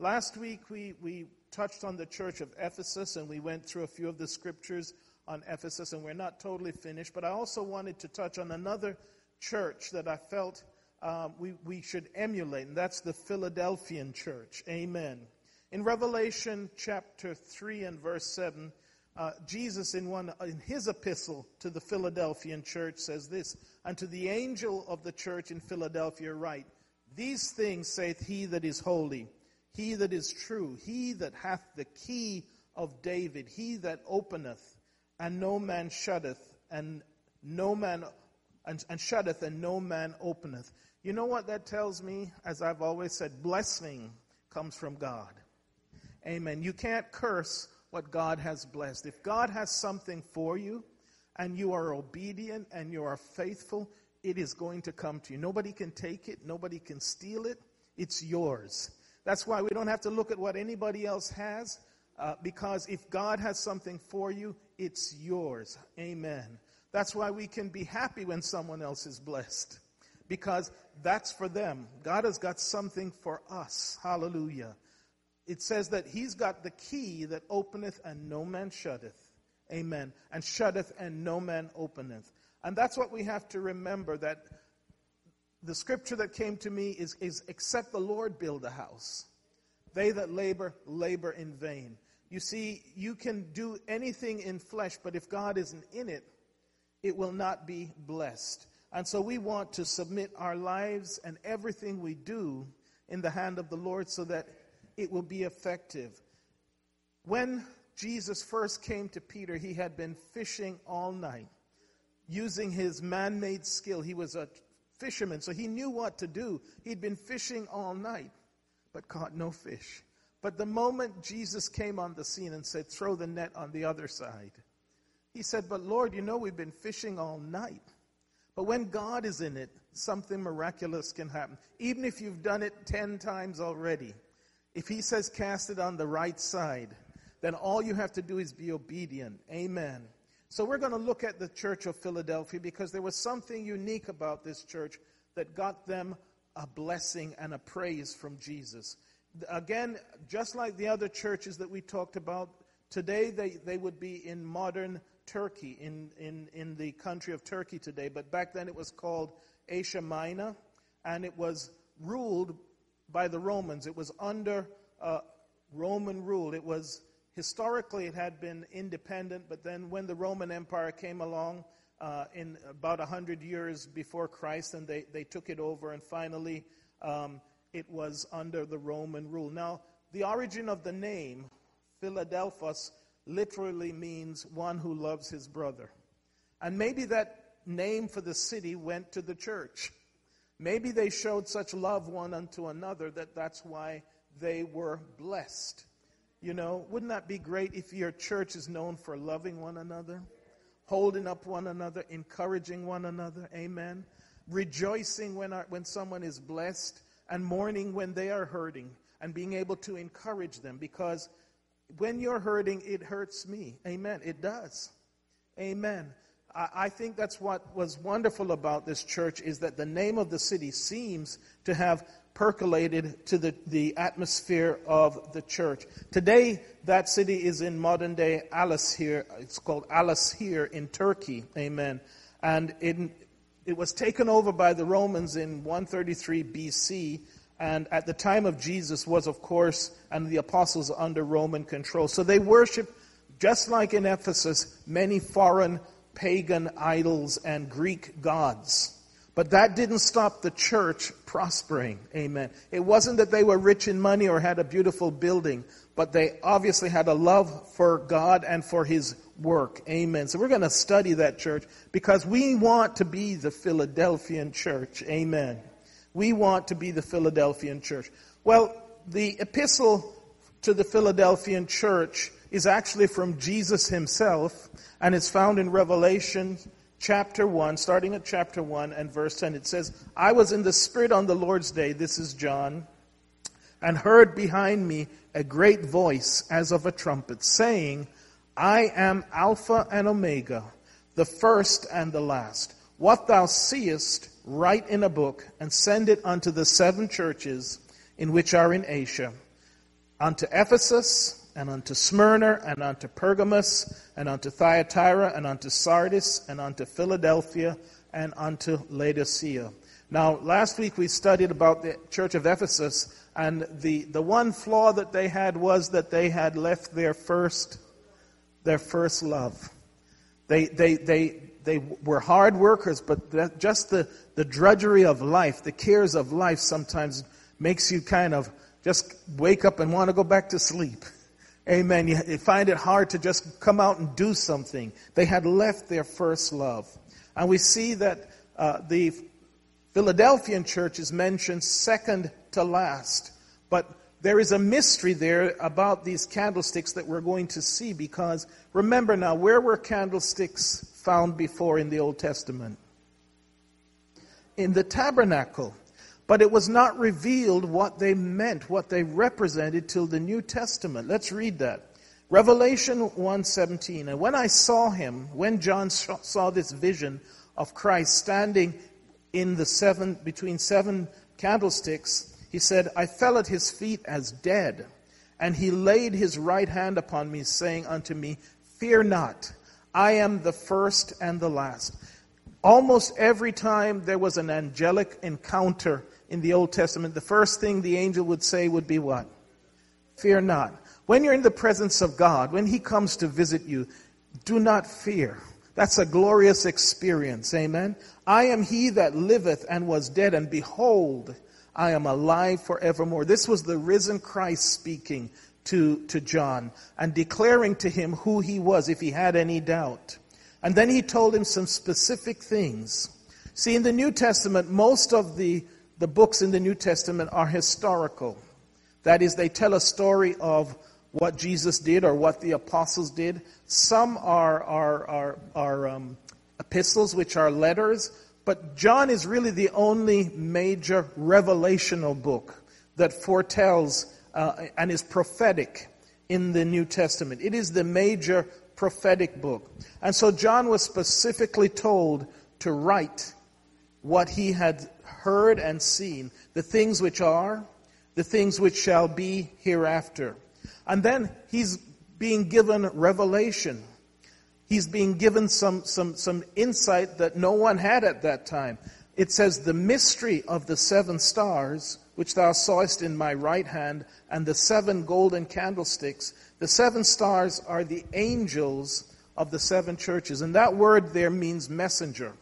Last week we, we touched on the church of Ephesus and we went through a few of the scriptures on Ephesus, and we're not totally finished. But I also wanted to touch on another church that I felt um, we, we should emulate, and that's the Philadelphian church. Amen. In Revelation chapter 3 and verse 7, uh, Jesus, in, one, in his epistle to the Philadelphian church, says this Unto the angel of the church in Philadelphia, write, These things saith he that is holy, he that is true, he that hath the key of David, he that openeth, and no man shutteth, and no man and, and shutteth, and no man openeth. You know what that tells me? As I've always said, blessing comes from God. Amen. You can't curse what God has blessed. If God has something for you and you are obedient and you are faithful, it is going to come to you. Nobody can take it, nobody can steal it. It's yours. That's why we don't have to look at what anybody else has, uh, because if God has something for you, it's yours. Amen. That's why we can be happy when someone else is blessed, because that's for them. God has got something for us. Hallelujah it says that he's got the key that openeth and no man shutteth. Amen. And shutteth and no man openeth. And that's what we have to remember that the scripture that came to me is, is except the Lord build a house. They that labor, labor in vain. You see, you can do anything in flesh, but if God isn't in it, it will not be blessed. And so we want to submit our lives and everything we do in the hand of the Lord so that it will be effective. When Jesus first came to Peter, he had been fishing all night using his man made skill. He was a fisherman, so he knew what to do. He'd been fishing all night, but caught no fish. But the moment Jesus came on the scene and said, Throw the net on the other side, he said, But Lord, you know we've been fishing all night. But when God is in it, something miraculous can happen. Even if you've done it 10 times already, if he says cast it on the right side, then all you have to do is be obedient. Amen. So we're going to look at the church of Philadelphia because there was something unique about this church that got them a blessing and a praise from Jesus. Again, just like the other churches that we talked about, today they, they would be in modern Turkey, in, in, in the country of Turkey today, but back then it was called Asia Minor, and it was ruled by the Romans. It was under uh, Roman rule. It was historically it had been independent, but then when the Roman Empire came along uh, in about 100 years before Christ, and they, they took it over, and finally um, it was under the Roman rule. Now, the origin of the name, Philadelphus, literally means one who loves his brother. And maybe that name for the city went to the church. Maybe they showed such love one unto another that that's why they were blessed. You know, wouldn't that be great if your church is known for loving one another, holding up one another, encouraging one another? Amen. Rejoicing when, our, when someone is blessed and mourning when they are hurting and being able to encourage them because when you're hurting, it hurts me. Amen. It does. Amen. I think that's what was wonderful about this church is that the name of the city seems to have percolated to the, the atmosphere of the church. Today, that city is in modern day Alaşehir. It's called Alaşehir in Turkey. Amen. And it, it was taken over by the Romans in 133 BC. And at the time of Jesus was, of course, and the apostles under Roman control. So they worship, just like in Ephesus, many foreign pagan idols and Greek gods. But that didn't stop the church prospering. Amen. It wasn't that they were rich in money or had a beautiful building, but they obviously had a love for God and for His work. Amen. So we're going to study that church because we want to be the Philadelphian church. Amen. We want to be the Philadelphian church. Well, the epistle to the Philadelphian church is actually from Jesus himself, and it's found in Revelation chapter 1, starting at chapter 1 and verse 10. It says, I was in the Spirit on the Lord's day, this is John, and heard behind me a great voice as of a trumpet, saying, I am Alpha and Omega, the first and the last. What thou seest, write in a book, and send it unto the seven churches in which are in Asia unto Ephesus, and unto Smyrna, and unto Pergamos, and unto Thyatira, and unto Sardis, and unto Philadelphia, and unto Laodicea. Now, last week we studied about the church of Ephesus, and the, the one flaw that they had was that they had left their first, their first love. They, they, they, they were hard workers, but just the, the drudgery of life, the cares of life sometimes makes you kind of just wake up and want to go back to sleep. Amen. You, find it hard to just come out and do something. They had left their first love. And we see that uh, the Philadelphian church is mentioned second to last. But there is a mystery there about these candlesticks that we're going to see because remember now, where were candlesticks found before in the Old Testament? In the tabernacle. But it was not revealed what they meant, what they represented till the New Testament. Let's read that. Revelation 1:17. And when I saw him, when John saw this vision of Christ standing in the seven between seven candlesticks, he said, I fell at his feet as dead. And he laid his right hand upon me, saying unto me, Fear not, I am the first and the last. Almost every time there was an angelic encounter in the Old Testament, the first thing the angel would say would be what? Fear not. When you're in the presence of God, when He comes to visit you, do not fear. That's a glorious experience. Amen. I am He that liveth and was dead, and behold, I am alive forevermore. This was the risen Christ speaking to, to John and declaring to him who he was if he had any doubt. And then he told him some specific things. See, in the New Testament, most of the the books in the New Testament are historical. That is, they tell a story of what Jesus did or what the apostles did. Some are, are, are, are um, epistles, which are letters, but John is really the only major revelational book that foretells uh, and is prophetic in the New Testament. It is the major prophetic book. And so John was specifically told to write what he had heard and seen, the things which are, the things which shall be hereafter. And then he's being given revelation. He's being given some, some, some insight that no one had at that time. It says, The mystery of the seven stars, which thou sawest in my right hand, and the seven golden candlesticks. The seven stars are the angels of the seven churches. And that word there means messenger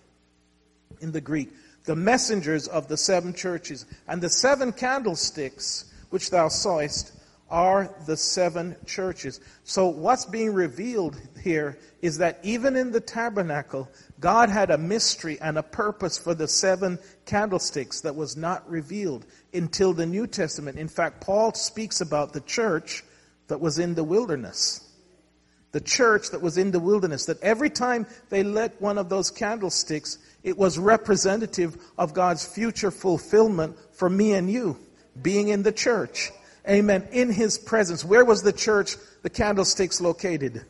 in the Greek the messengers of the seven churches. And the seven candlesticks which thou sawest are the seven churches. So, what's being revealed here is that even in the tabernacle, God had a mystery and a purpose for the seven candlesticks that was not revealed until the New Testament. In fact, Paul speaks about the church that was in the wilderness. The church that was in the wilderness, that every time they lit one of those candlesticks, it was representative of God's future fulfillment for me and you, being in the church. Amen. In his presence. Where was the church, the candlesticks located?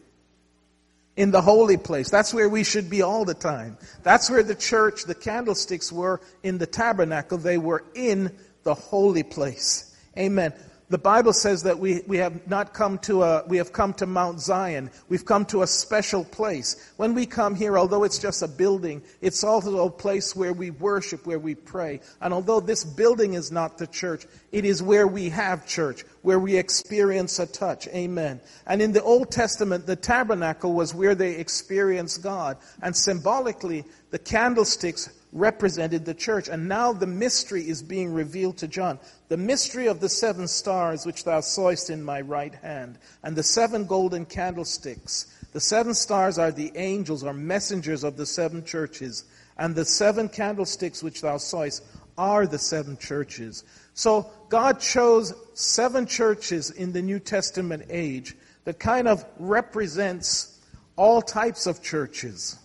In the holy place. That's where we should be all the time. That's where the church, the candlesticks were in the tabernacle. They were in the holy place. Amen the Bible says that we, we have not come to a, we have come to Mount Zion. We've come to a special place. When we come here, although it's just a building, it's also a place where we worship, where we pray. And although this building is not the church, it is where we have church, where we experience a touch. Amen. And in the Old Testament, the tabernacle was where they experienced God. And symbolically, the candlesticks represented the church. And now the mystery is being revealed to John. The mystery of the seven stars which thou sawest in my right hand, and the seven golden candlesticks. The seven stars are the angels or messengers of the seven churches, and the seven candlesticks which thou sawest are the seven churches. So God chose seven churches in the New Testament age that kind of represents all types of churches.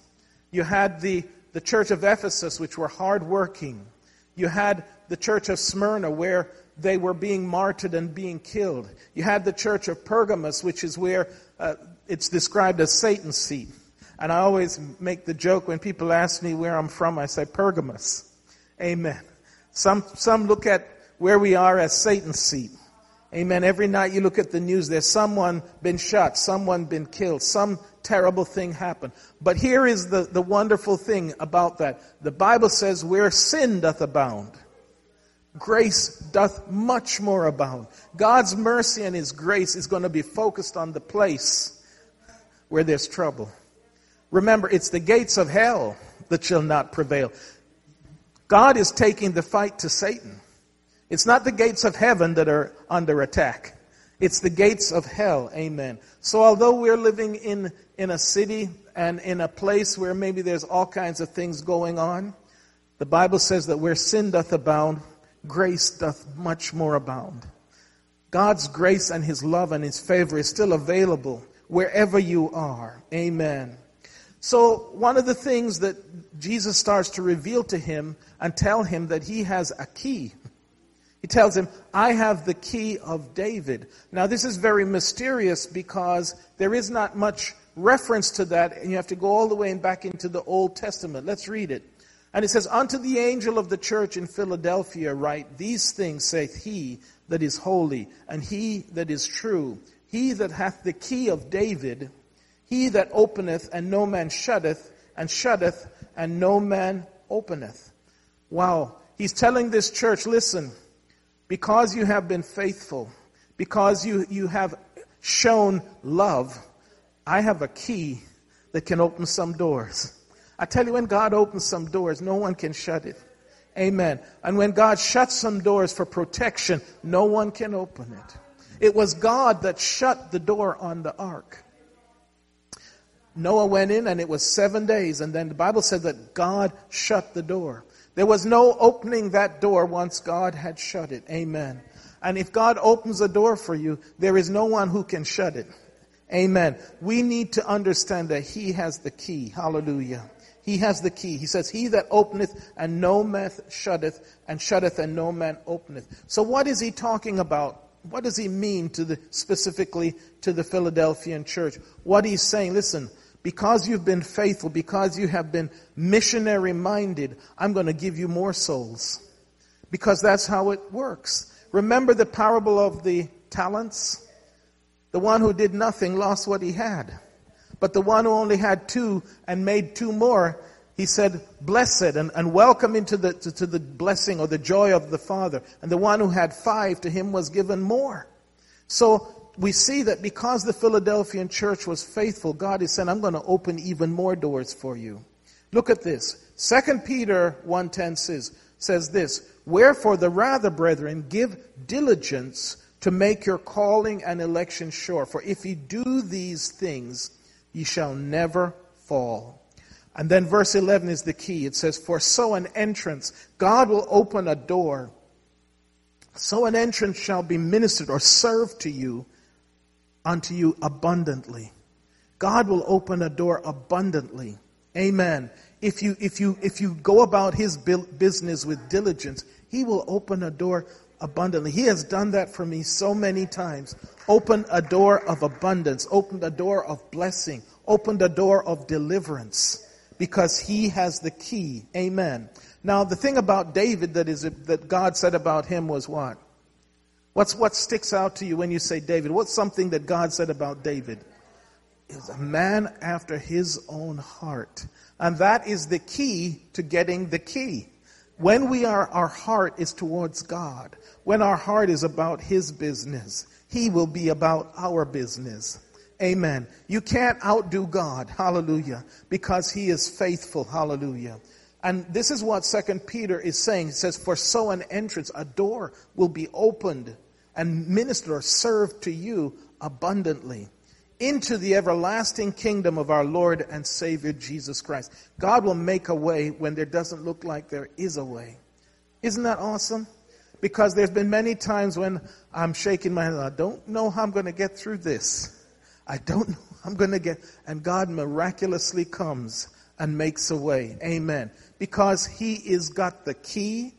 You had the the church of Ephesus, which were hardworking. You had the church of Smyrna, where they were being martyred and being killed. You had the church of Pergamos, which is where uh, it's described as Satan's seat. And I always make the joke when people ask me where I'm from, I say Pergamos. Amen. Some, some look at where we are as Satan's seat. Amen. Every night you look at the news, there's someone been shot, someone been killed, some terrible thing happened. But here is the, the wonderful thing about that. The Bible says, where sin doth abound, grace doth much more abound. God's mercy and His grace is going to be focused on the place where there's trouble. Remember, it's the gates of hell that shall not prevail. God is taking the fight to Satan. It's not the gates of heaven that are under attack. It's the gates of hell. Amen. So although we're living in, in a city and in a place where maybe there's all kinds of things going on, the Bible says that where sin doth abound, grace doth much more abound. God's grace and His love and His favor is still available wherever you are. Amen. So one of the things that Jesus starts to reveal to him and tell him that he has a key he tells him, I have the key of David. Now, this is very mysterious because there is not much reference to that, and you have to go all the way back into the Old Testament. Let's read it. And it says, Unto the angel of the church in Philadelphia write, These things saith he that is holy, and he that is true, he that hath the key of David, he that openeth, and no man shutteth, and shutteth, and no man openeth. Wow. He's telling this church, listen, because you have been faithful, because you, you have shown love, I have a key that can open some doors. I tell you, when God opens some doors, no one can shut it. Amen. And when God shuts some doors for protection, no one can open it. It was God that shut the door on the ark. Noah went in and it was seven days, and then the Bible said that God shut the door. There was no opening that door once God had shut it. Amen. And if God opens a door for you, there is no one who can shut it. Amen. We need to understand that He has the key. Hallelujah. He has the key. He says, He that openeth and no man shutteth, and shutteth and no man openeth. So what is he talking about? What does he mean to the specifically to the Philadelphian church? What he's saying, listen, because you've been faithful, because you have been missionary minded, I'm going to give you more souls. Because that's how it works. Remember the parable of the talents? The one who did nothing lost what he had. But the one who only had two and made two more, he said, Blessed and, and welcome into the, to, to the blessing or the joy of the Father. And the one who had five, to him was given more. So we see that because the Philadelphian church was faithful, God is saying, I'm going to open even more doors for you. Look at this. 2 Peter 1.10 says, says this, Wherefore the rather, brethren, give diligence to make your calling and election sure. For if ye do these things, ye shall never fall. And then verse 11 is the key. It says, For so an entrance, God will open a door. So an entrance shall be ministered or served to you unto you abundantly. God will open a door abundantly. Amen. If you, if you, if you go about his business with diligence, he will open a door abundantly. He has done that for me so many times. Open a door of abundance, opened a door of blessing, opened a door of deliverance because he has the key. Amen. Now, the thing about David that is that God said about him was what? What's, what sticks out to you when you say David? What's something that God said about David? Is a man after his own heart. And that is the key to getting the key. When we are, our heart is towards God, when our heart is about his business, he will be about our business. Amen. You can't outdo God. Hallelujah. Because he is faithful. Hallelujah. And this is what Second Peter is saying. It says, For so an entrance, a door will be opened and minister or serve to you abundantly into the everlasting kingdom of our Lord and Savior Jesus Christ. God will make a way when there doesn't look like there is a way. Isn't that awesome? Because there's been many times when I'm shaking my head, I don't know how I'm going to get through this. I don't know how I'm going to get, and God miraculously comes and makes a way. Amen. Because He is got the key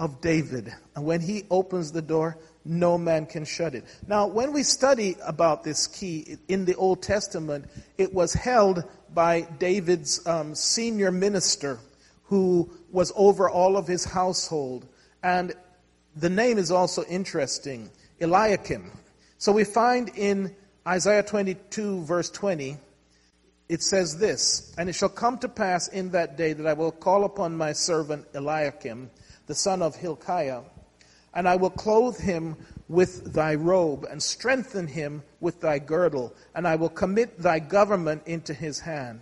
of David. And when He opens the door, no man can shut it. Now, when we study about this key in the Old Testament, it was held by David's um, senior minister who was over all of his household. And the name is also interesting. Eliakim. So we find in Isaiah 22, verse 20, it says this And it shall come to pass in that day that I will call upon my servant Eliakim, the son of Hilkiah, and I will clothe him with thy robe and strengthen him with thy girdle, and I will commit thy government into his hand.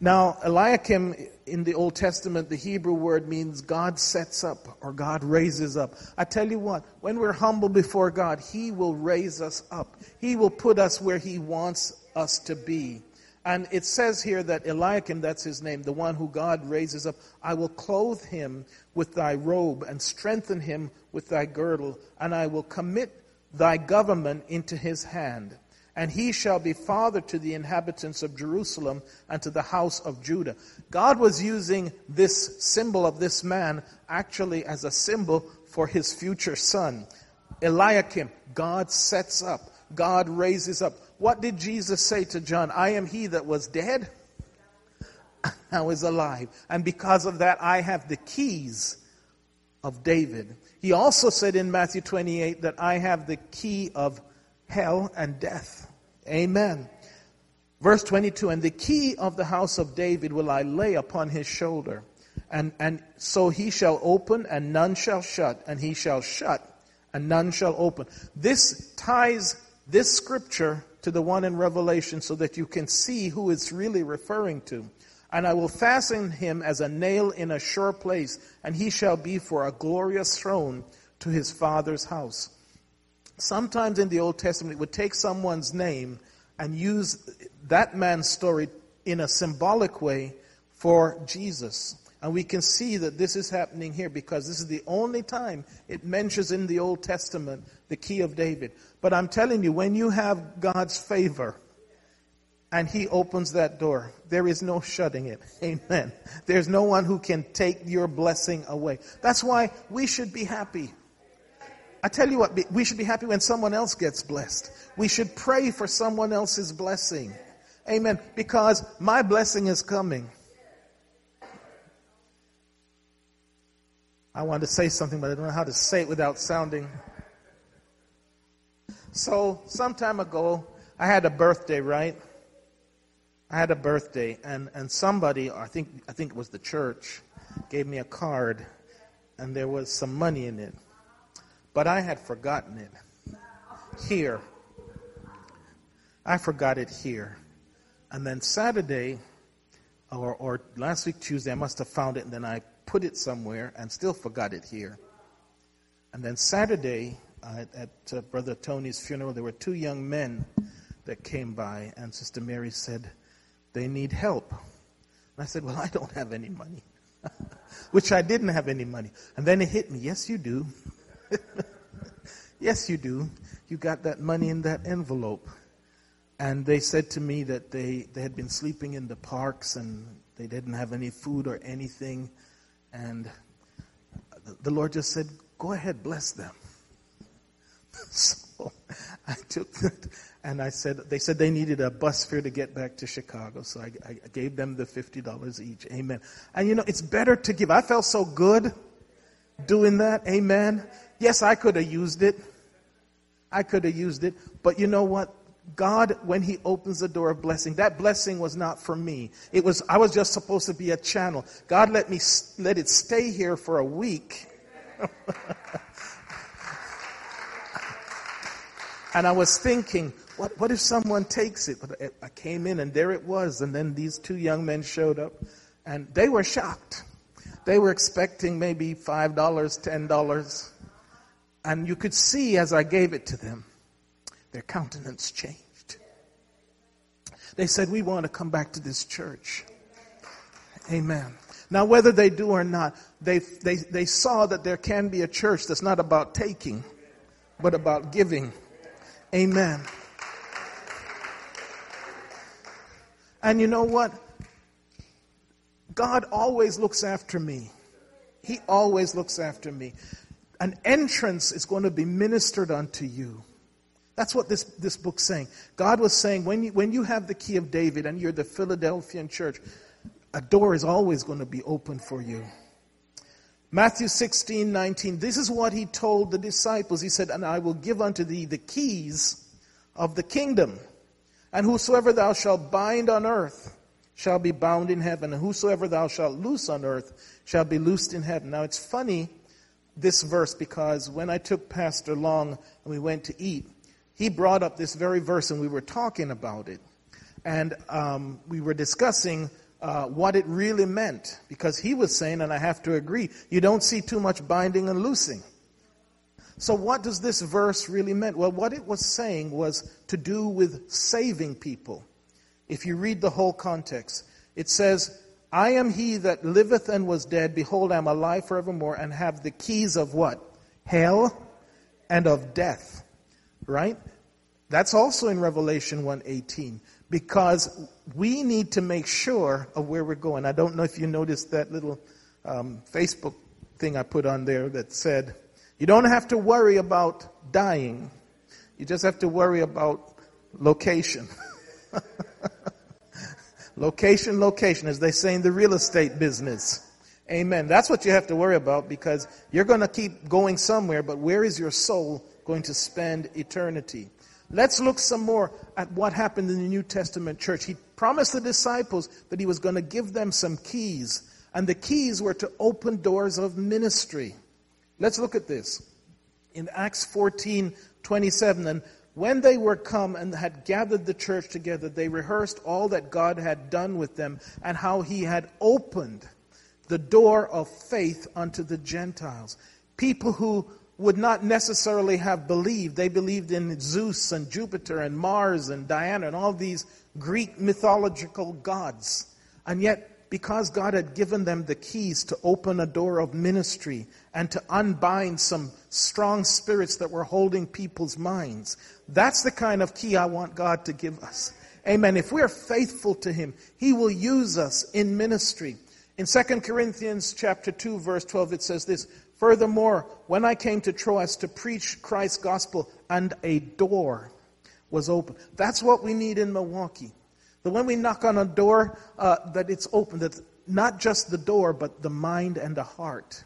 Now, Eliakim in the Old Testament, the Hebrew word means God sets up or God raises up. I tell you what, when we're humble before God, He will raise us up. He will put us where He wants us to be. And it says here that Eliakim, that's his name, the one who God raises up, I will clothe him with thy robe and strengthen him with thy girdle, and I will commit thy government into his hand and he shall be father to the inhabitants of Jerusalem and to the house of Judah. God was using this symbol of this man actually as a symbol for his future son. Eliakim, God sets up, God raises up. What did Jesus say to John? I am he that was dead, now is alive. And because of that, I have the keys of David. He also said in Matthew 28 that I have the key of hell and death. Amen. Verse 22 And the key of the house of David will I lay upon his shoulder. And, and so he shall open, and none shall shut, and he shall shut, and none shall open. This ties this scripture to the one in Revelation so that you can see who it's really referring to. And I will fasten him as a nail in a sure place, and he shall be for a glorious throne to his father's house. Sometimes in the Old Testament, it would take someone's name and use that man's story in a symbolic way for Jesus. And we can see that this is happening here because this is the only time it mentions in the Old Testament the key of David. But I'm telling you, when you have God's favor and He opens that door, there is no shutting it. Amen. There's no one who can take your blessing away. That's why we should be happy. I tell you what, we should be happy when someone else gets blessed. We should pray for someone else's blessing. Amen. Because my blessing is coming. I wanted to say something, but I don't know how to say it without sounding. So, some time ago, I had a birthday, right? I had a birthday, and, and somebody, I think, I think it was the church, gave me a card, and there was some money in it. But I had forgotten it here. I forgot it here. And then Saturday, or, or last week Tuesday, I must have found it and then I put it somewhere and still forgot it here. And then Saturday, uh, at uh, Brother Tony's funeral, there were two young men that came by, and Sister Mary said, They need help. And I said, Well, I don't have any money. Which I didn't have any money. And then it hit me, Yes, you do. yes, you do. You got that money in that envelope. And they said to me that they, they had been sleeping in the parks and they didn't have any food or anything. And the Lord just said, Go ahead, bless them. so I took that and I said, They said they needed a bus fare to get back to Chicago. So I, I gave them the $50 each. Amen. And you know, it's better to give. I felt so good doing that. Amen. Yes, I could have used it. I could have used it. But you know what? God, when He opens the door of blessing, that blessing was not for me. It was, I was just supposed to be a channel. God let me, let it stay here for a week. and I was thinking, what, what if someone takes it? But I came in and there it was. And then these two young men showed up and they were shocked. They were expecting maybe $5, $10. And you could see as I gave it to them, their countenance changed. They said, We want to come back to this church. Amen. Now, whether they do or not, they, they, they saw that there can be a church that's not about taking, but about giving. Amen. And you know what? God always looks after me. He always looks after me. An entrance is going to be ministered unto you. That's what this, this book's saying. God was saying, when you, when you have the key of David and you're the Philadelphian church, a door is always going to be open for you. Matthew 16, 19. This is what he told the disciples. He said, And I will give unto thee the keys of the kingdom. And whosoever thou shalt bind on earth shall be bound in heaven. And whosoever thou shalt loose on earth shall be loosed in heaven. Now it's funny, this verse, because when I took Pastor Long and we went to eat, he brought up this very verse and we were talking about it. And um, we were discussing uh, what it really meant. Because he was saying, and I have to agree, you don't see too much binding and loosing. So, what does this verse really mean? Well, what it was saying was to do with saving people. If you read the whole context, it says, I am he that liveth and was dead. Behold, I am alive forevermore and have the keys of what? Hell and of death. Right? That's also in Revelation 1:18 because we need to make sure of where we're going. I don't know if you noticed that little um, Facebook thing I put on there that said, you don't have to worry about dying. You just have to worry about location. location, location, as they say in the real estate business. Amen. That's what you have to worry about because you're going to keep going somewhere, but where is your soul going to spend eternity? Let's look some more at what happened in the New Testament church. He promised the disciples that he was going to give them some keys, and the keys were to open doors of ministry. Let's look at this. In Acts 14 27, and when they were come and had gathered the church together, they rehearsed all that God had done with them and how he had opened the door of faith unto the Gentiles. People who would not necessarily have believed. They believed in Zeus and Jupiter and Mars and Diana and all these Greek mythological gods. And yet, because God had given them the keys to open a door of ministry and to unbind some strong spirits that were holding people's minds, that's the kind of key I want God to give us. Amen. If we are faithful to Him, He will use us in ministry. In 2 Corinthians chapter 2 verse 12 it says this, Furthermore, when I came to Troas to preach Christ's gospel, and a door was open. That's what we need in Milwaukee. That when we knock on a door, uh, that it's open. That not just the door, but the mind and the heart.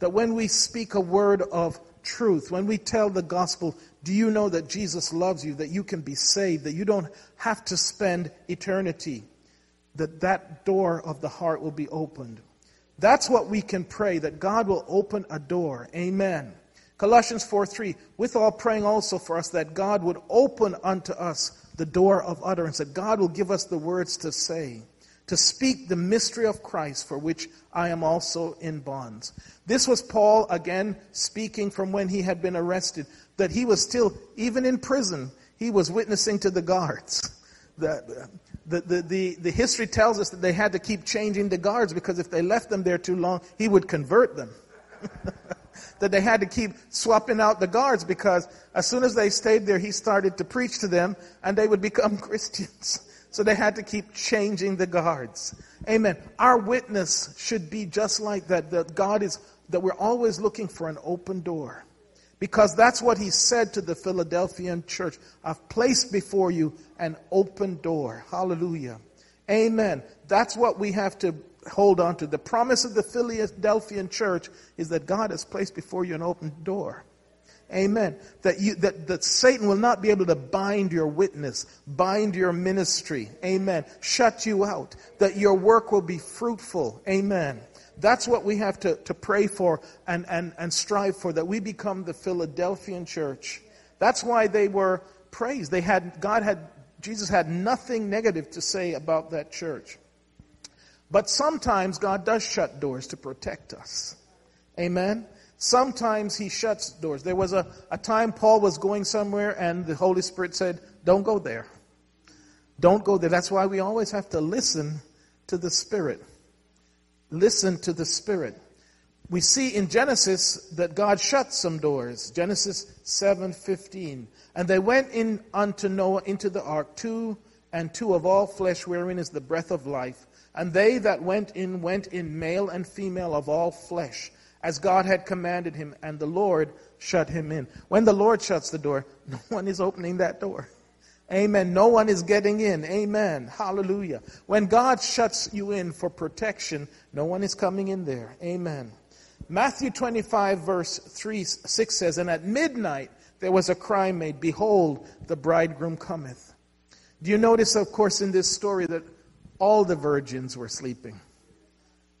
That when we speak a word of truth, when we tell the gospel, do you know that Jesus loves you, that you can be saved, that you don't have to spend eternity, that that door of the heart will be opened. That's what we can pray, that God will open a door. Amen. Colossians 4 3, with all praying also for us that God would open unto us the door of utterance, that God will give us the words to say, to speak the mystery of Christ, for which I am also in bonds. This was Paul again speaking from when he had been arrested, that he was still, even in prison, he was witnessing to the guards. The, the, the, the, the history tells us that they had to keep changing the guards because if they left them there too long, he would convert them. that they had to keep swapping out the guards because as soon as they stayed there, he started to preach to them and they would become Christians. So they had to keep changing the guards. Amen. Our witness should be just like that, that God is, that we're always looking for an open door. Because that's what he said to the Philadelphian church. I've placed before you an open door. Hallelujah. Amen. That's what we have to hold on to. The promise of the Philadelphian church is that God has placed before you an open door. Amen. That you that, that Satan will not be able to bind your witness, bind your ministry. Amen. Shut you out. That your work will be fruitful. Amen. That's what we have to, to pray for and, and, and strive for, that we become the Philadelphian church. That's why they were praised. They had, God had, Jesus had nothing negative to say about that church. But sometimes God does shut doors to protect us. Amen. Sometimes he shuts doors. There was a, a time Paul was going somewhere and the Holy Spirit said, Don't go there. Don't go there. That's why we always have to listen to the Spirit. Listen to the Spirit. We see in Genesis that God shut some doors. Genesis 7:15. And they went in unto Noah into the ark, two and two of all flesh wherein is the breath of life. And they that went in went in male and female of all flesh, as God had commanded him, and the Lord shut him in. When the Lord shuts the door, no one is opening that door. Amen. No one is getting in. Amen. Hallelujah. When God shuts you in for protection, no one is coming in there. Amen. Matthew 25, verse 3, 6 says, And at midnight there was a cry made, Behold, the bridegroom cometh. Do you notice, of course, in this story that all the virgins were sleeping?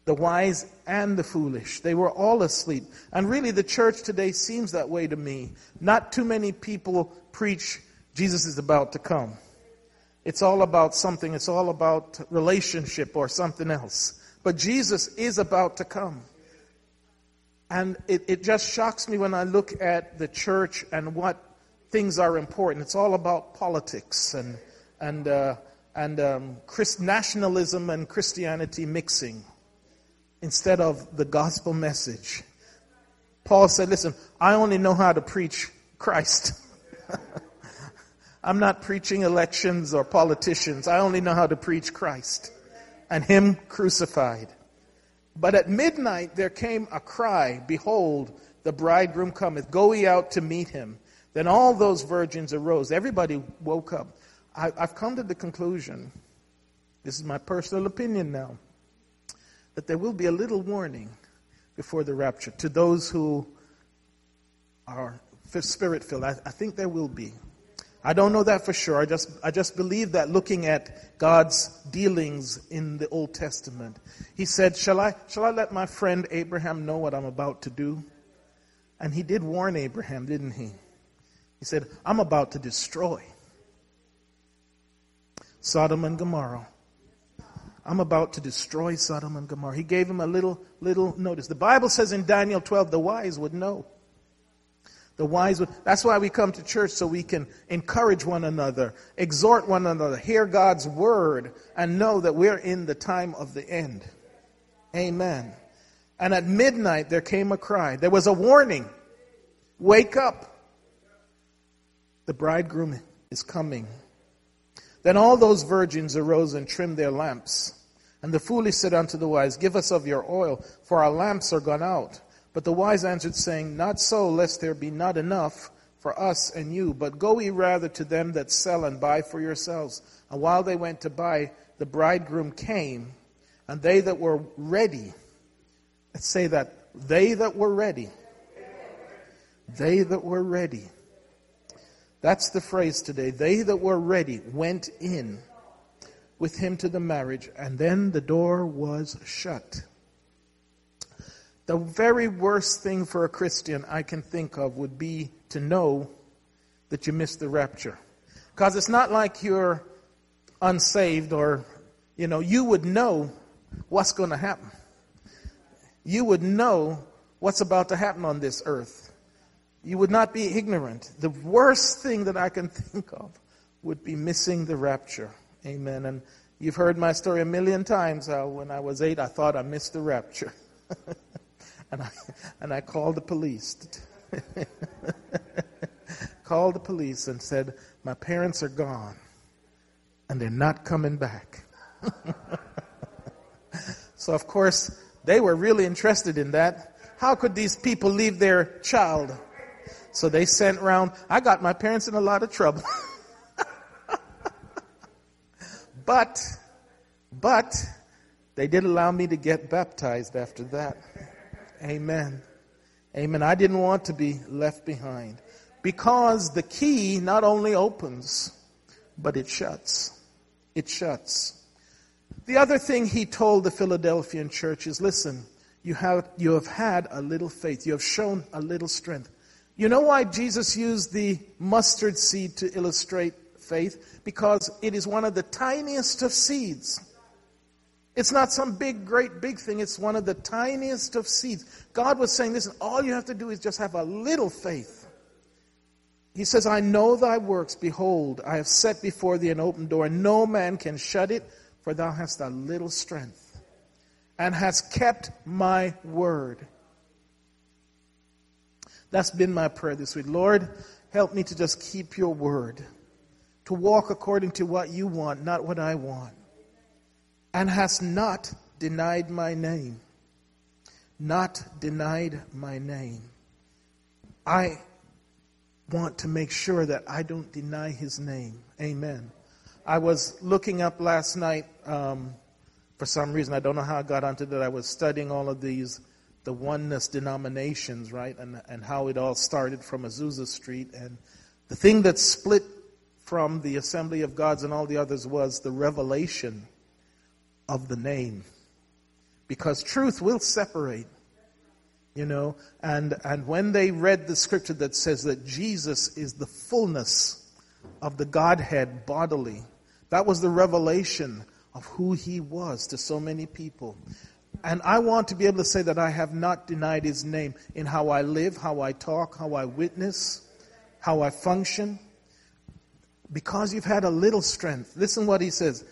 The wise and the foolish. They were all asleep. And really, the church today seems that way to me. Not too many people preach Jesus is about to come. It's all about something, it's all about relationship or something else. But Jesus is about to come. And it, it just shocks me when I look at the church and what things are important. It's all about politics and, and, uh, and um, Christ, nationalism and Christianity mixing instead of the gospel message. Paul said, Listen, I only know how to preach Christ. I'm not preaching elections or politicians. I only know how to preach Christ and Him crucified. But at midnight there came a cry, Behold, the bridegroom cometh. Go ye out to meet him. Then all those virgins arose. Everybody woke up. I, have come to the conclusion, this is my personal opinion now, that there will be a little warning before the rapture to those who are spirit filled. I, I think there will be. I don't know that for sure. I just, I just believe that looking at God's dealings in the Old Testament. He said, shall I, shall I let my friend Abraham know what I'm about to do? And he did warn Abraham, didn't he? He said, I'm about to destroy Sodom and Gomorrah. I'm about to destroy Sodom and Gomorrah. He gave him a little, little notice. The Bible says in Daniel 12, the wise would know. The wise would, that's why we come to church so we can encourage one another, exhort one another, hear God's word, and know that we're in the time of the end. Amen. And at midnight there came a cry. There was a warning. Wake up. The bridegroom is coming. Then all those virgins arose and trimmed their lamps. And the foolish said unto the wise, Give us of your oil, for our lamps are gone out. But the wise answered, saying, Not so, lest there be not enough for us and you, but go ye rather to them that sell and buy for yourselves. And while they went to buy, the bridegroom came, and they that were ready, let's say that, they that were ready, they that were ready. That's the phrase today. They that were ready went in with him to the marriage, and then the door was shut. The very worst thing for a Christian I can think of would be to know that you missed the rapture. Because it's not like you're unsaved or, you know, you would know what's going to happen. You would know what's about to happen on this earth. You would not be ignorant. The worst thing that I can think of would be missing the rapture. Amen. And you've heard my story a million times how when I was eight, I thought I missed the rapture. and I, and I called the police. called the police and said, My parents are gone and they're not coming back. so, of course, they were really interested in that. How could these people leave their child? So they sent round. I got my parents in a lot of trouble. but, but, they did allow me to get baptized after that. Amen. Amen. I didn't want to be left behind because the key not only opens, but it shuts. It shuts. The other thing he told the Philadelphian church is listen, you have, you have had a little faith. You have shown a little strength. You know why Jesus used the mustard seed to illustrate faith? Because it is one of the tiniest of seeds. It's not some big, great, big thing. It's one of the tiniest of seeds. God was saying, listen, all you have to do is just have a little faith. He says, I know thy works. Behold, I have set before thee an open door, and no man can shut it, for thou hast a little strength, and hast kept my word. That's been my prayer this week. Lord, help me to just keep your word, to walk according to what you want, not what I want and has not denied my name. Not denied my name. I want to make sure that I don't deny his name. Amen. I was looking up last night, um, for some reason, I don't know how I got onto that. I was studying all of these, the oneness denominations, right? And, and how it all started from Azusa Street. And the thing that split from the Assembly of Gods and all the others was the revelation of the name. Because truth will separate, you know. And, and when they read the scripture that says that Jesus is the fullness of the Godhead bodily, that was the revelation of who he was to so many people. And I want to be able to say that I have not denied his name in how I live, how I talk, how I witness, how I function. Because you've had a little strength. Listen what he says.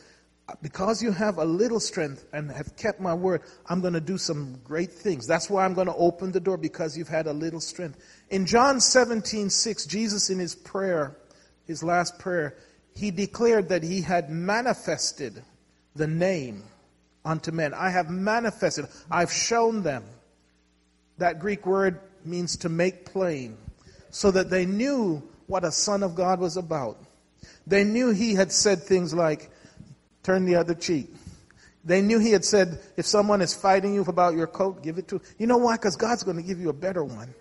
Because you have a little strength and have kept my word, I'm going to do some great things. That's why I'm going to open the door because you've had a little strength. In John 17, 6, Jesus in his prayer, his last prayer, he declared that he had manifested the name unto men. I have manifested, I've shown them. That Greek word means to make plain, so that they knew what a son of God was about. They knew he had said things like, turn the other cheek. They knew he had said, if someone is fighting you about your coat, give it to. You know why? Because God's going to give you a better one,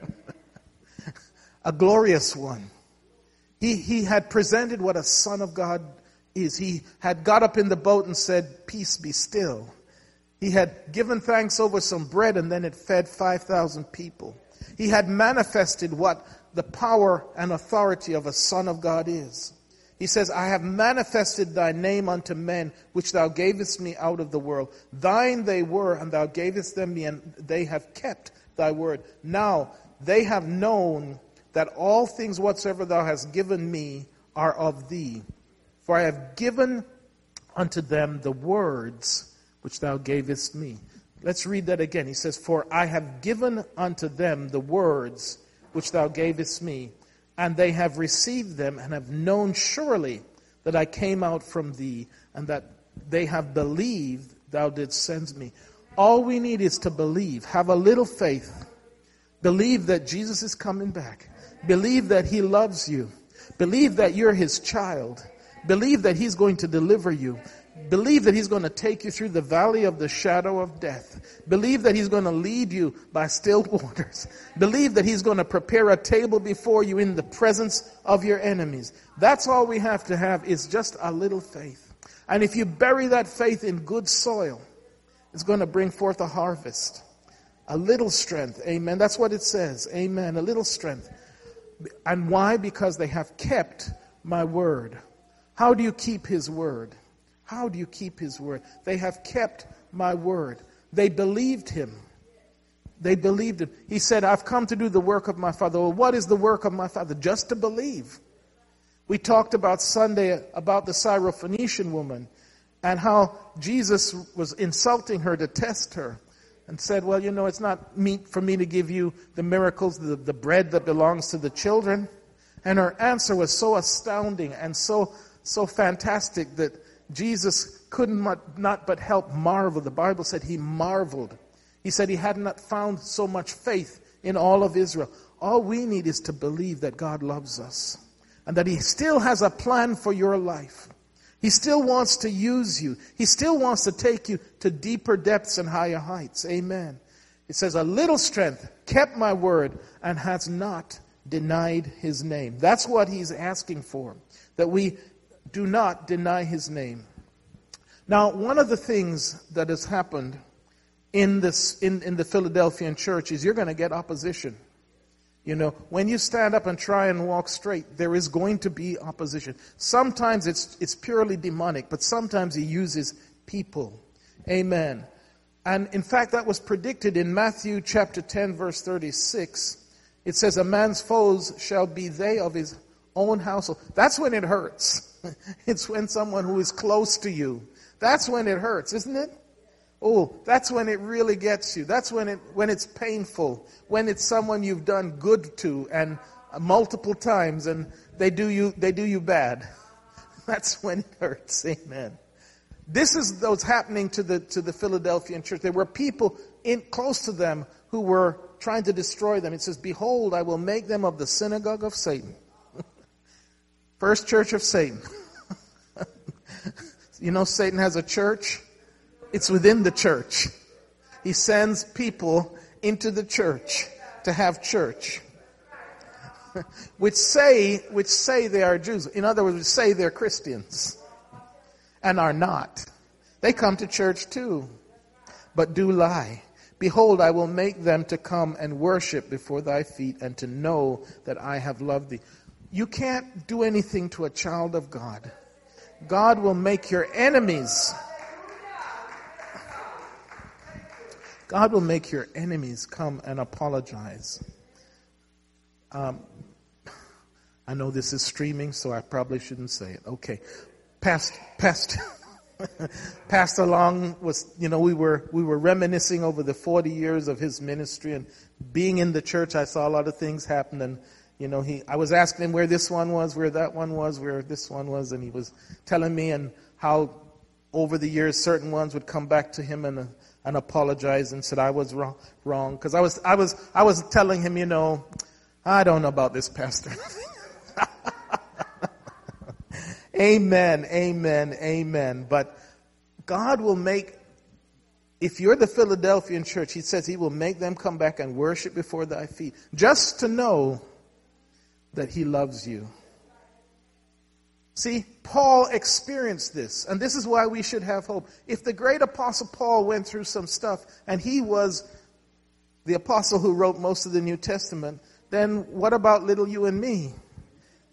a glorious one. He, he had presented what a son of God is he had got up in the boat and said, Peace be still. He had given thanks over some bread and then it fed 5,000 people. He had manifested what the power and authority of a Son of God is. He says, I have manifested thy name unto men, which thou gavest me out of the world. Thine they were, and thou gavest them me, and they have kept thy word. Now they have known that all things whatsoever thou hast given me are of thee. For I have given unto them the words which thou gavest me. Let's read that again. He says, For I have given unto them the words which thou gavest me, and they have received them and have known surely that I came out from thee, and that they have believed thou didst send me. All we need is to believe. Have a little faith. Believe that Jesus is coming back. Believe that he loves you. Believe that you're his child. Believe that He's going to deliver you. Believe that He's going to take you through the valley of the shadow of death. Believe that He's going to lead you by still waters. Believe that He's going to prepare a table before you in the presence of your enemies. That's all we have to have is just a little faith. And if you bury that faith in good soil, it's going to bring forth a harvest. A little strength. Amen. That's what it says. Amen. A little strength. And why? Because they have kept my word. How do you keep his word? How do you keep his word? They have kept my word. They believed him. They believed him. He said, I've come to do the work of my Father. Well, what is the work of my Father? Just to believe. We talked about Sunday about the Syrophoenician woman and how Jesus was insulting her to test her and said, Well, you know, it's not meet for me to give you the miracles, the, the bread that belongs to the children. And her answer was so astounding and so so fantastic that Jesus couldn't not but help marvel. The Bible said he marveled. He said he had not found so much faith in all of Israel. All we need is to believe that God loves us and that he still has a plan for your life. He still wants to use you. He still wants to take you to deeper depths and higher heights. Amen. It says, A little strength kept my word and has not denied his name. That's what he's asking for. That we do not deny his name. Now, one of the things that has happened in, this, in, in the Philadelphian church is you're going to get opposition. You know, when you stand up and try and walk straight, there is going to be opposition. Sometimes it's, it's purely demonic, but sometimes he uses people. Amen. And in fact, that was predicted in Matthew chapter 10, verse 36. It says, A man's foes shall be they of his own household. That's when it hurts. it's when someone who is close to you. That's when it hurts, isn't it? Oh, that's when it really gets you. That's when it when it's painful. When it's someone you've done good to and multiple times and they do you they do you bad. That's when it hurts. Amen. This is what's happening to the to the Philadelphian church. There were people in close to them who were trying to destroy them. It says, Behold, I will make them of the synagogue of Satan. First church of Satan. you know, Satan has a church, it's within the church. He sends people into the church to have church. which say, which say they are Jews. In other words, say they're Christians and are not. They come to church too, but do lie. Behold, I will make them to come and worship before thy feet and to know that I have loved thee. You can't do anything to a child of God. God will make your enemies. God will make your enemies come and apologize. Um, I know this is streaming, so I probably shouldn't say it. Okay. Past, past, passed along was, you know, we were, we were reminiscing over the 40 years of his ministry and being in the church, I saw a lot of things happen and, you know, he, I was asking him where this one was, where that one was, where this one was, and he was telling me and how over the years certain ones would come back to him and, and apologize and said I was wrong, wrong. Cause I was, I was, I was telling him, you know, I don't know about this pastor. amen, amen, amen. But God will make, if you're the Philadelphian church, he says he will make them come back and worship before thy feet just to know that he loves you. See, Paul experienced this, and this is why we should have hope. If the great apostle Paul went through some stuff, and he was the apostle who wrote most of the New Testament, then what about little you and me?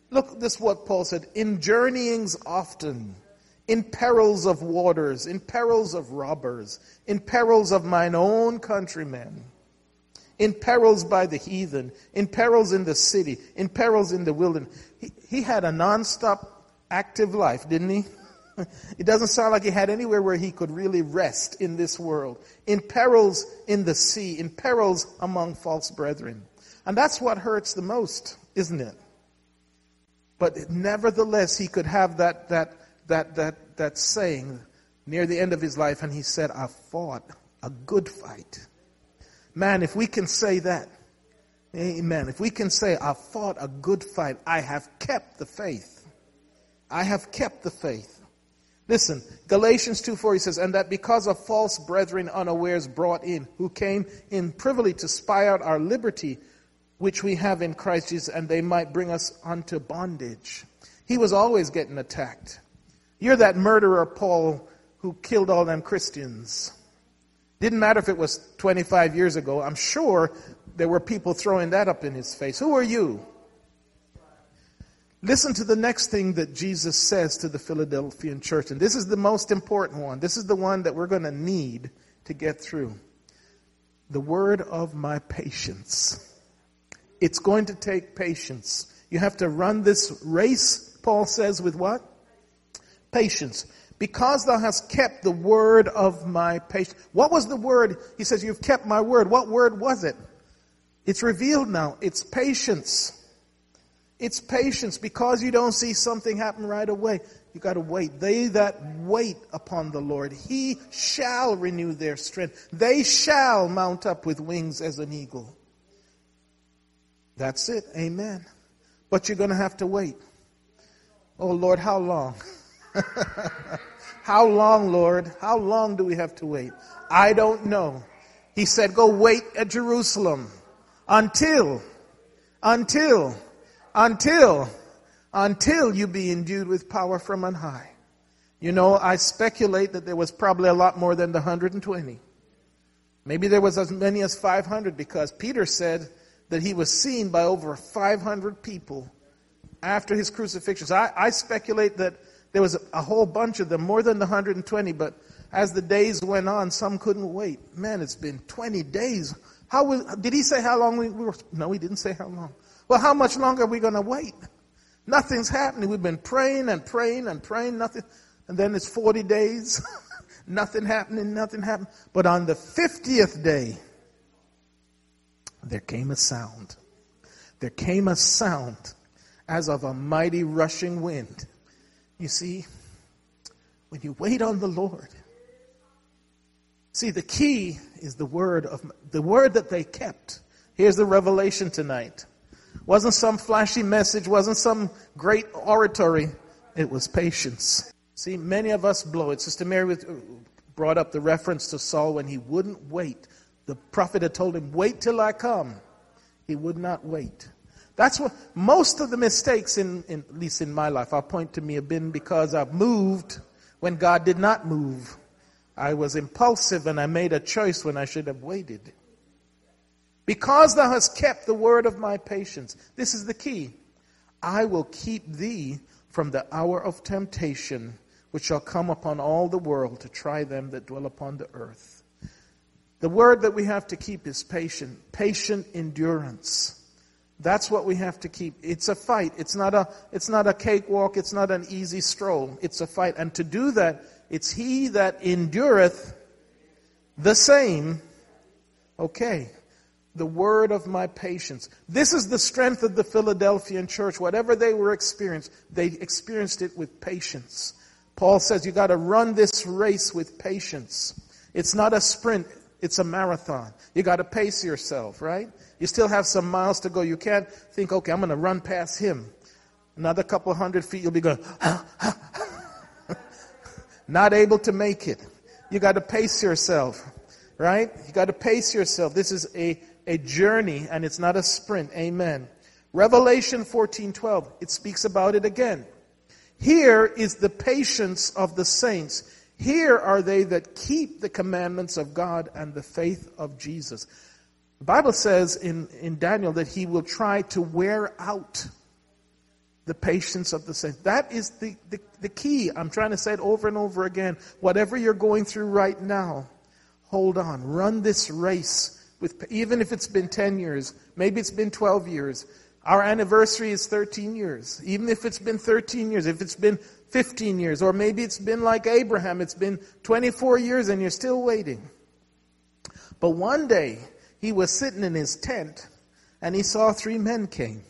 Look, this is what Paul said in journeyings often, in perils of waters, in perils of robbers, in perils of mine own countrymen, in perils by the heathen, in perils in the city, in perils in the wilderness. He, he had a nonstop active life, didn't he? it doesn't sound like he had anywhere where he could really rest in this world. In perils in the sea, in perils among false brethren. And that's what hurts the most, isn't it? But nevertheless, he could have that, that, that, that, that saying near the end of his life, and he said, I fought a good fight. Man, if we can say that, amen. If we can say, I fought a good fight, I have kept the faith. I have kept the faith. Listen, Galatians 2 4, he says, And that because of false brethren unawares brought in, who came in privily to spy out our liberty, which we have in Christ Jesus, and they might bring us unto bondage. He was always getting attacked. You're that murderer, Paul, who killed all them Christians. Didn't matter if it was 25 years ago. I'm sure there were people throwing that up in his face. Who are you? Listen to the next thing that Jesus says to the Philadelphian church. And this is the most important one. This is the one that we're going to need to get through. The word of my patience. It's going to take patience. You have to run this race, Paul says, with what? Patience. Because thou hast kept the word of my patience. What was the word? He says, You've kept my word. What word was it? It's revealed now. It's patience. It's patience. Because you don't see something happen right away, you got to wait. They that wait upon the Lord, he shall renew their strength. They shall mount up with wings as an eagle. That's it. Amen. But you're going to have to wait. Oh, Lord, how long? how long, Lord? How long do we have to wait? I don't know. He said, Go wait at Jerusalem until, until, until, until you be endued with power from on high. You know, I speculate that there was probably a lot more than the 120. Maybe there was as many as 500 because Peter said, that he was seen by over 500 people after his crucifixion. So I, I speculate that there was a, whole bunch of them, more than the 120, but as the days went on, some couldn't wait. Man, it's been 20 days. How will, did he say how long we, we were? No, he didn't say how long. Well, how much longer are we going to wait? Nothing's happening. We've been praying and praying and praying, nothing. And then it's 40 days, nothing happening, nothing happened. But on the 50th day, there came a sound. There came a sound as of a mighty rushing wind. You see, when you wait on the Lord, see, the key is the word of the word that they kept. Here's the revelation tonight. Wasn't some flashy message, wasn't some great oratory. It was patience. See, many of us blow it. Sister Mary brought up the reference to Saul when he wouldn't wait. The prophet had told him, Wait till I come. He would not wait. That's what most of the mistakes, in, in, at least in my life, I'll point to me, have been because I've moved when God did not move. I was impulsive and I made a choice when I should have waited. Because thou hast kept the word of my patience. This is the key. I will keep thee from the hour of temptation, which shall come upon all the world to try them that dwell upon the earth. The word that we have to keep is patient, patient endurance. That's what we have to keep. It's a fight. It's not a, it's not a cakewalk. It's not an easy stroll. It's a fight. And to do that, it's he that endureth the same. Okay. The word of my patience. This is the strength of the Philadelphian church. Whatever they were experienced, they experienced it with patience. Paul says you got to run this race with patience. It's not a sprint, it's a marathon. You got to pace yourself, right? You still have some miles to go. You can't think, okay, I'm going to run past him. Another couple hundred feet, you'll be going, not able to make it. You got to pace yourself, right? You got to pace yourself. This is a, a journey and it's not a sprint. Amen. Revelation 14:12, it speaks about it again. Here is the patience of the saints. Here are they that keep the commandments of God and the faith of Jesus. The Bible says in, in Daniel that he will try to wear out the patience of the saints. That is the, the, the key. I'm trying to say it over and over again. Whatever you're going through right now, hold on. Run this race with, even if it's been 10 years, maybe it's been 12 years. Our anniversary is 13 years. Even if it's been 13 years, if it's been 15 years, or maybe it's been like Abraham, it's been 24 years and you're still waiting. But one day, he was sitting in his tent and he saw three men came.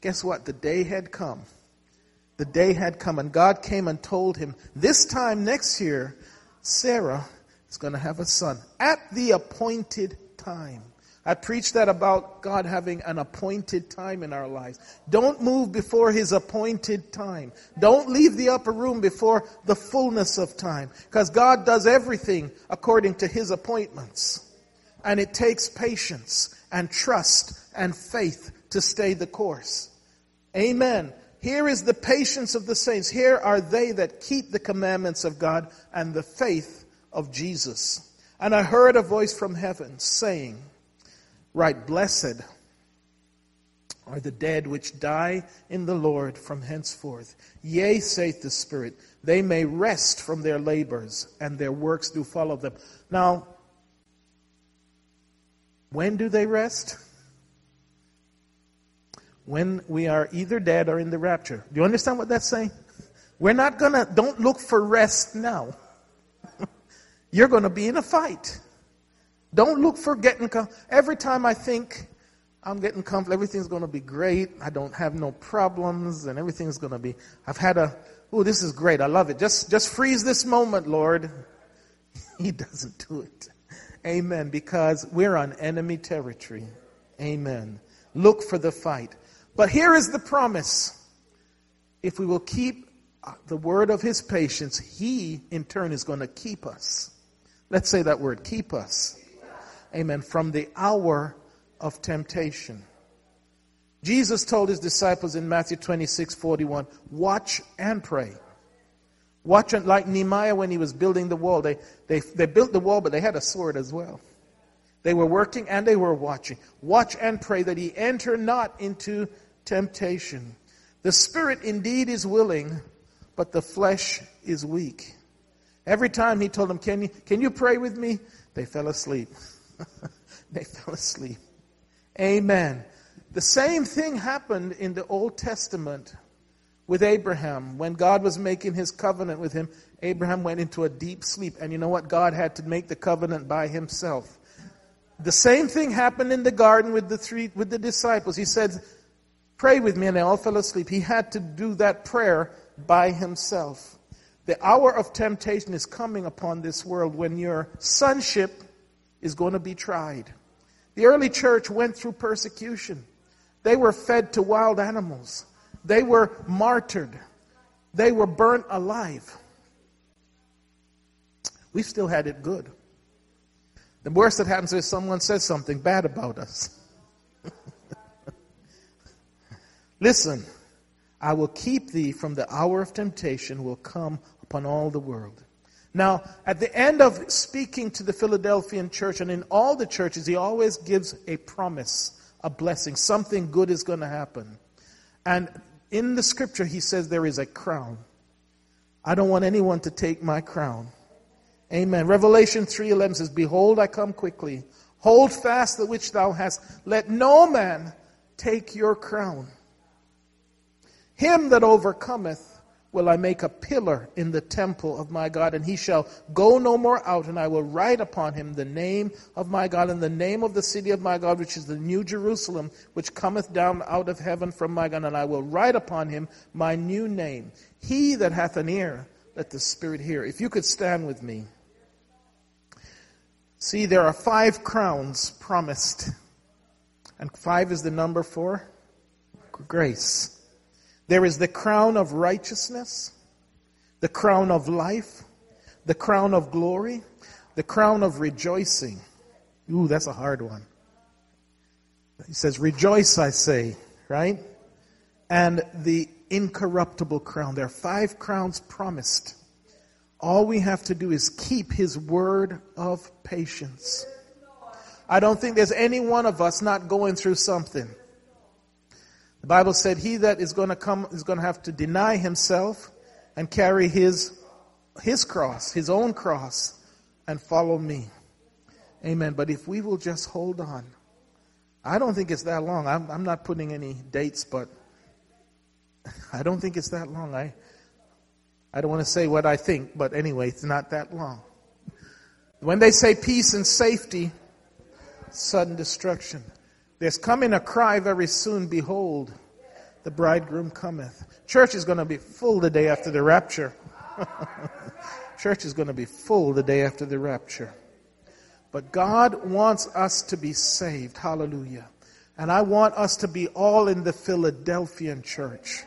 Guess what? The day had come. The day had come, and God came and told him, This time next year, Sarah is going to have a son at the appointed time. I preached that about God having an appointed time in our lives. Don't move before His appointed time. Don't leave the upper room before the fullness of time. Because God does everything according to His appointments. And it takes patience and trust and faith to stay the course. Amen. Here is the patience of the saints. Here are they that keep the commandments of God and the faith of Jesus. And I heard a voice from heaven saying, Right, blessed are the dead which die in the Lord from henceforth. Yea, saith the Spirit, they may rest from their labors, and their works do follow them. Now, when do they rest? When we are either dead or in the rapture. Do you understand what that's saying? We're not going to, don't look for rest now. You're going to be in a fight. Don't look for getting, com- every time I think I'm getting comfortable, everything's going to be great, I don't have no problems, and everything's going to be, I've had a, oh, this is great, I love it. Just, just freeze this moment, Lord. he doesn't do it. Amen. Because we're on enemy territory. Amen. Look for the fight. But here is the promise. If we will keep uh, the word of his patience, he in turn is going to keep us. Let's say that word keep us. Amen. From the hour of temptation. Jesus told his disciples in Matthew 26 41, watch and pray. Watch it like Nehemiah when he was building the wall. They, they, they built the wall, but they had a sword as well. They were working and they were watching. Watch and pray that he enter not into temptation. The spirit indeed is willing, but the flesh is weak. Every time he told them, Can you, can you pray with me? They fell asleep. they fell asleep. Amen. The same thing happened in the Old Testament with Abraham. When God was making his covenant with him, Abraham went into a deep sleep. And you know what? God had to make the covenant by himself. The same thing happened in the garden with the three with the disciples. He said, Pray with me, and they all fell asleep. He had to do that prayer by himself. The hour of temptation is coming upon this world when your sonship is going to be tried. The early church went through persecution. They were fed to wild animals. They were martyred. They were burnt alive. we still had it good. The worst that happens is someone says something bad about us. Listen, I will keep thee from the hour of temptation will come upon all the world. Now, at the end of speaking to the Philadelphian church and in all the churches, he always gives a promise, a blessing. Something good is going to happen. And in the scripture, he says there is a crown. I don't want anyone to take my crown. Amen. Revelation 3:11 says, "Behold, I come quickly. Hold fast the which thou hast. Let no man take your crown. Him that overcometh will I make a pillar in the temple of my God, and he shall go no more out, and I will write upon him the name of my God and the name of the city of my God, which is the new Jerusalem, which cometh down out of heaven from my God, and I will write upon him my new name. He that hath an ear, let the Spirit hear. If you could stand with me. See, there are five crowns promised, and five is the number for grace. There is the crown of righteousness, the crown of life, the crown of glory, the crown of rejoicing. Ooh, that's a hard one. He says, Rejoice, I say, right? And the incorruptible crown. There are five crowns promised. All we have to do is keep his word of patience. I don't think there's any one of us not going through something. The Bible said he that is going to come is going to have to deny himself and carry his, his cross, his own cross, and follow me. Amen. But if we will just hold on, I don't think it's that long. I'm, I'm not putting any dates, but I don't think it's that long. I, I don't want to say what I think, but anyway, it's not that long. When they say peace and safety, sudden destruction. There's coming a cry very soon, behold, the bridegroom cometh. Church is going to be full the day after the rapture. Church is going to be full the day after the rapture. But God wants us to be saved. Hallelujah. And I want us to be all in the Philadelphian church.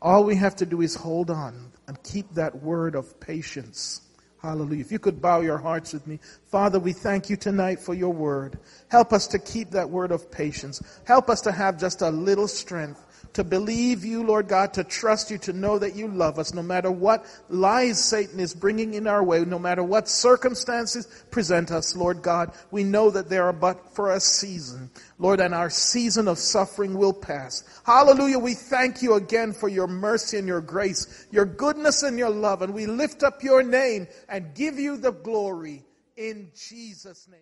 All we have to do is hold on and keep that word of patience. Hallelujah. If you could bow your hearts with me. Father, we thank you tonight for your word. Help us to keep that word of patience. Help us to have just a little strength to believe you, Lord God, to trust you, to know that you love us, no matter what lies Satan is bringing in our way, no matter what circumstances present us, Lord God. We know that they are but for a season. Lord, and our season of suffering will pass. Hallelujah. We thank you again for your mercy and your grace, your goodness and your love, and we lift up your name and give you the glory in Jesus' name.